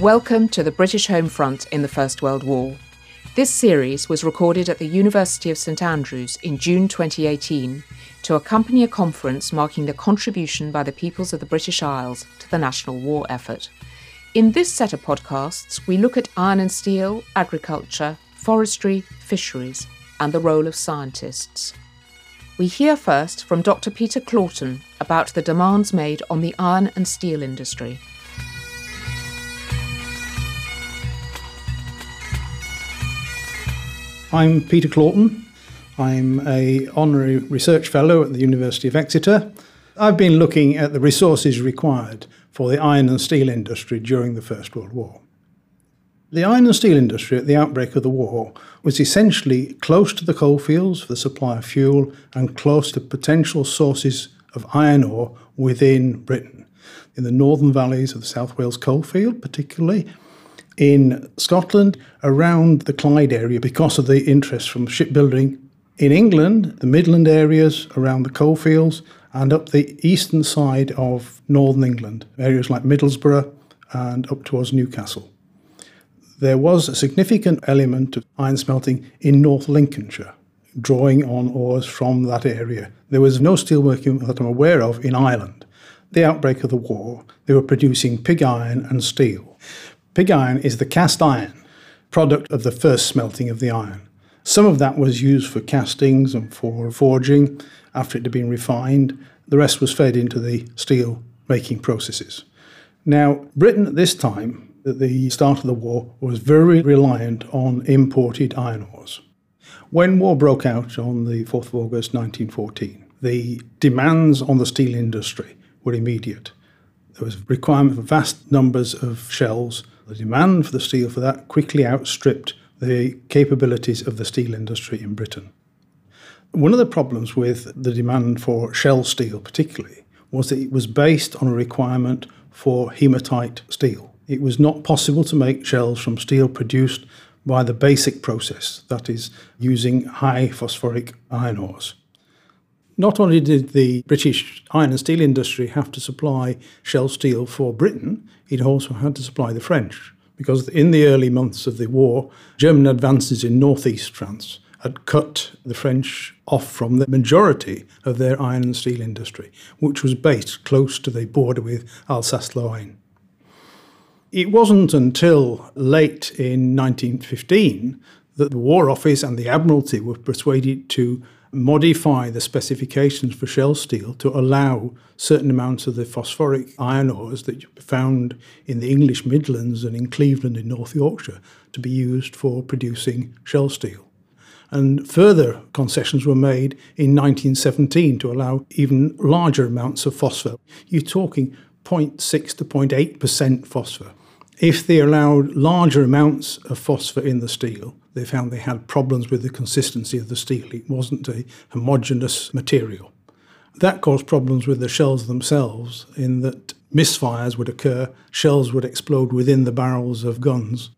Welcome to the British home front in the First World War. This series was recorded at the University of St Andrews in June 2018 to accompany a conference marking the contribution by the peoples of the British Isles to the national war effort. In this set of podcasts, we look at iron and steel, agriculture, forestry, fisheries, and the role of scientists. We hear first from Dr. Peter Claughton about the demands made on the iron and steel industry. I'm Peter Claughton. I'm a honorary research fellow at the University of Exeter. I've been looking at the resources required for the iron and steel industry during the First World War. The iron and steel industry at the outbreak of the war was essentially close to the coalfields for the supply of fuel and close to potential sources of iron ore within Britain. In the northern valleys of the South Wales coalfield, particularly, in Scotland, around the Clyde area, because of the interest from shipbuilding. In England, the Midland areas around the coalfields, and up the eastern side of northern England, areas like Middlesbrough and up towards Newcastle there was a significant element of iron smelting in North Lincolnshire, drawing on ores from that area. There was no steelworking that I'm aware of in Ireland. The outbreak of the war, they were producing pig iron and steel. Pig iron is the cast iron product of the first smelting of the iron. Some of that was used for castings and for forging after it had been refined. The rest was fed into the steel making processes. Now, Britain at this time at the start of the war was very reliant on imported iron ores. When war broke out on the 4th of August 1914, the demands on the steel industry were immediate. There was a requirement for vast numbers of shells. The demand for the steel for that quickly outstripped the capabilities of the steel industry in Britain. One of the problems with the demand for shell steel, particularly, was that it was based on a requirement for hematite steel it was not possible to make shells from steel produced by the basic process, that is, using high phosphoric iron ores. Not only did the British iron and steel industry have to supply shell steel for Britain, it also had to supply the French, because in the early months of the war, German advances in northeast France had cut the French off from the majority of their iron and steel industry, which was based close to the border with Alsace Lorraine. It wasn't until late in 1915 that the War Office and the Admiralty were persuaded to modify the specifications for shell steel to allow certain amounts of the phosphoric iron ores that you found in the English Midlands and in Cleveland in North Yorkshire to be used for producing shell steel. And further concessions were made in 1917 to allow even larger amounts of phosphor. You're talking 0.6 to 0.8% phosphor. If they allowed larger amounts of phosphor in the steel, they found they had problems with the consistency of the steel. It wasn't a homogeneous material. That caused problems with the shells themselves, in that misfires would occur, shells would explode within the barrels of guns.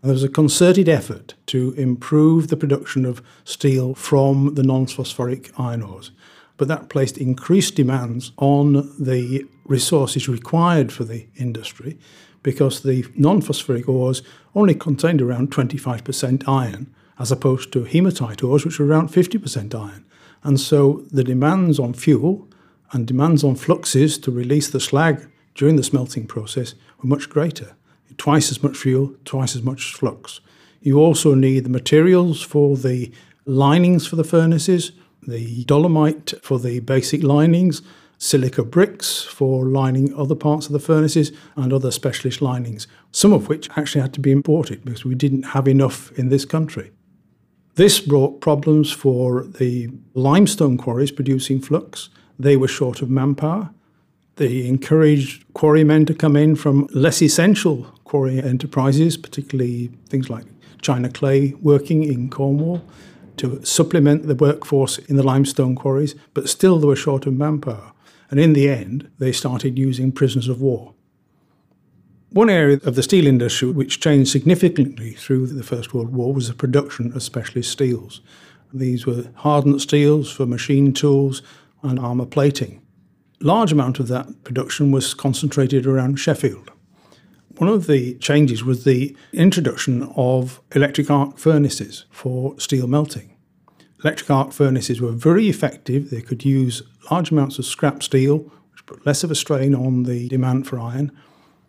And there was a concerted effort to improve the production of steel from the non phosphoric iron ores but that placed increased demands on the resources required for the industry because the non phosphoric ores only contained around 25% iron, as opposed to hematite ores, which were around 50% iron. And so the demands on fuel and demands on fluxes to release the slag during the smelting process were much greater. Twice as much fuel, twice as much flux. You also need the materials for the linings for the furnaces, the dolomite for the basic linings, silica bricks for lining other parts of the furnaces, and other specialist linings, some of which actually had to be imported because we didn't have enough in this country. This brought problems for the limestone quarries producing flux. They were short of manpower. They encouraged quarrymen to come in from less essential quarry enterprises, particularly things like China clay working in Cornwall to supplement the workforce in the limestone quarries, but still they were short of manpower. And in the end, they started using prisoners of war. One area of the steel industry which changed significantly through the First World War was the production of specialist steels. These were hardened steels for machine tools and armour plating. Large amount of that production was concentrated around Sheffield. One of the changes was the introduction of electric arc furnaces for steel melting. Electric arc furnaces were very effective. They could use large amounts of scrap steel, which put less of a strain on the demand for iron.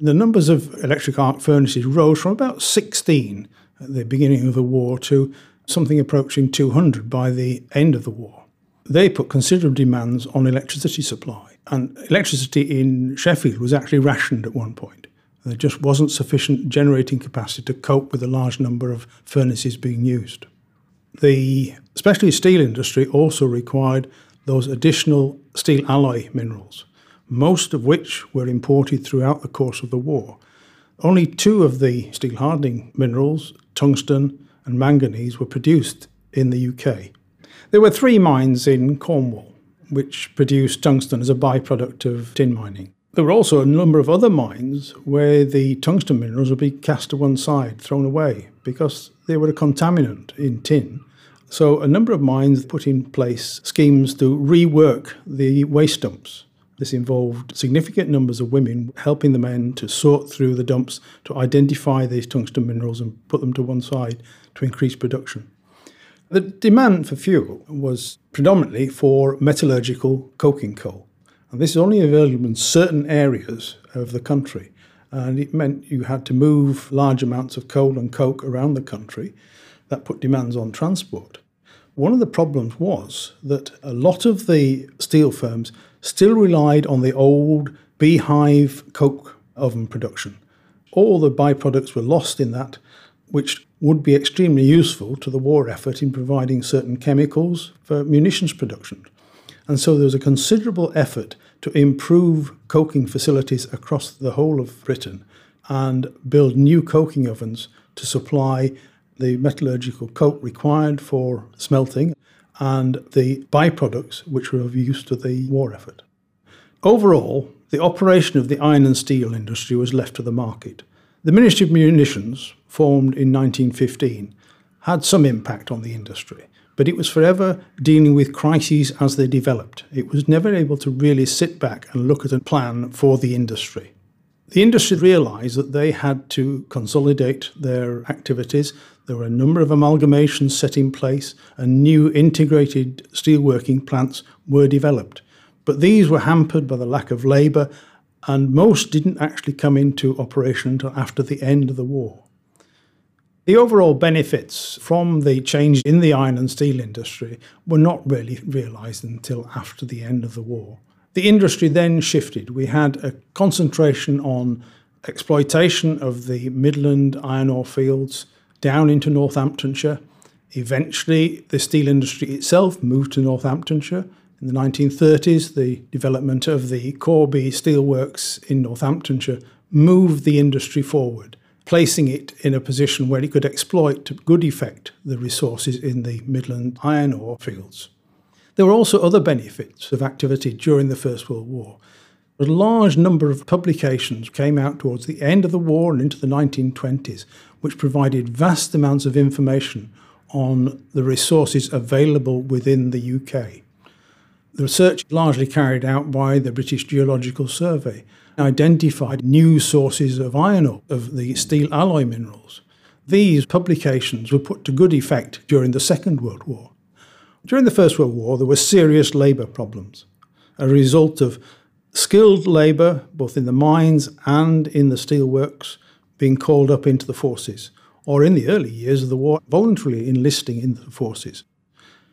The numbers of electric arc furnaces rose from about 16 at the beginning of the war to something approaching 200 by the end of the war. They put considerable demands on electricity supply, and electricity in Sheffield was actually rationed at one point. There just wasn't sufficient generating capacity to cope with the large number of furnaces being used. The specialty steel industry also required those additional steel alloy minerals, most of which were imported throughout the course of the war. Only two of the steel hardening minerals, tungsten and manganese, were produced in the UK. There were three mines in Cornwall which produced tungsten as a byproduct of tin mining. There were also a number of other mines where the tungsten minerals would be cast to one side, thrown away, because they were a contaminant in tin. So a number of mines put in place schemes to rework the waste dumps. This involved significant numbers of women helping the men to sort through the dumps to identify these tungsten minerals and put them to one side to increase production. The demand for fuel was predominantly for metallurgical coking coal. And this is only available in certain areas of the country. And it meant you had to move large amounts of coal and coke around the country. That put demands on transport. One of the problems was that a lot of the steel firms still relied on the old beehive coke oven production. All the byproducts were lost in that, which would be extremely useful to the war effort in providing certain chemicals for munitions production. And so there was a considerable effort to improve coking facilities across the whole of Britain and build new coking ovens to supply the metallurgical coke required for smelting and the byproducts which were of use to the war effort. Overall, the operation of the iron and steel industry was left to the market. The Ministry of Munitions, formed in 1915, had some impact on the industry but it was forever dealing with crises as they developed. It was never able to really sit back and look at a plan for the industry. The industry realised that they had to consolidate their activities. There were a number of amalgamations set in place, and new integrated steelworking plants were developed. But these were hampered by the lack of labour, and most didn't actually come into operation until after the end of the war. The overall benefits from the change in the iron and steel industry were not really realised until after the end of the war. The industry then shifted. We had a concentration on exploitation of the Midland iron ore fields down into Northamptonshire. Eventually, the steel industry itself moved to Northamptonshire. In the 1930s, the development of the Corby Steelworks in Northamptonshire moved the industry forward placing it in a position where it could exploit to good effect the resources in the Midland iron ore fields. There were also other benefits of activity during the First World War. A large number of publications came out towards the end of the war and into the 1920s, which provided vast amounts of information on the resources available within the UK. The research largely carried out by the British Geological Survey identified new sources of iron ore, of the steel alloy minerals. These publications were put to good effect during the Second World War. During the First World War, there were serious labour problems, a result of skilled labour, both in the mines and in the steelworks, being called up into the forces, or in the early years of the war, voluntarily enlisting in the forces.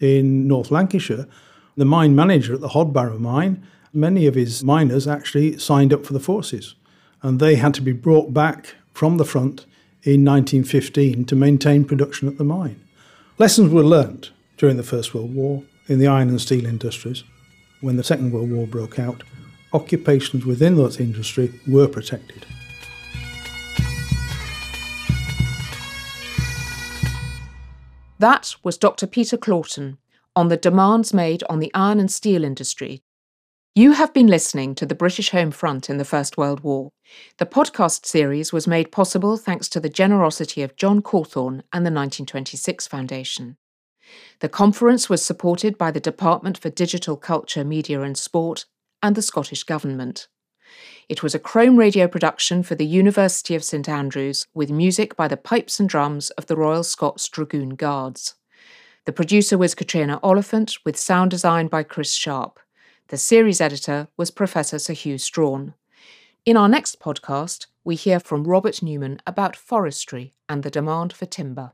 In North Lancashire, the mine manager at the Hodbarrow mine many of his miners actually signed up for the forces, and they had to be brought back from the front in 1915 to maintain production at the mine. Lessons were learnt during the First World War in the iron and steel industries. When the Second World War broke out, occupations within that industry were protected. That was Dr. Peter Claughton on the demands made on the iron and steel industry you have been listening to the British Home Front in the First World War. The podcast series was made possible thanks to the generosity of John Cawthorne and the 1926 Foundation. The conference was supported by the Department for Digital Culture, Media and Sport and the Scottish Government. It was a Chrome radio production for the University of St Andrews with music by the pipes and drums of the Royal Scots Dragoon Guards. The producer was Katrina Oliphant with sound design by Chris Sharp. The series editor was Professor Sir Hew Strachan. In our next podcast, we hear from Robert Newman about forestry and the demand for timber.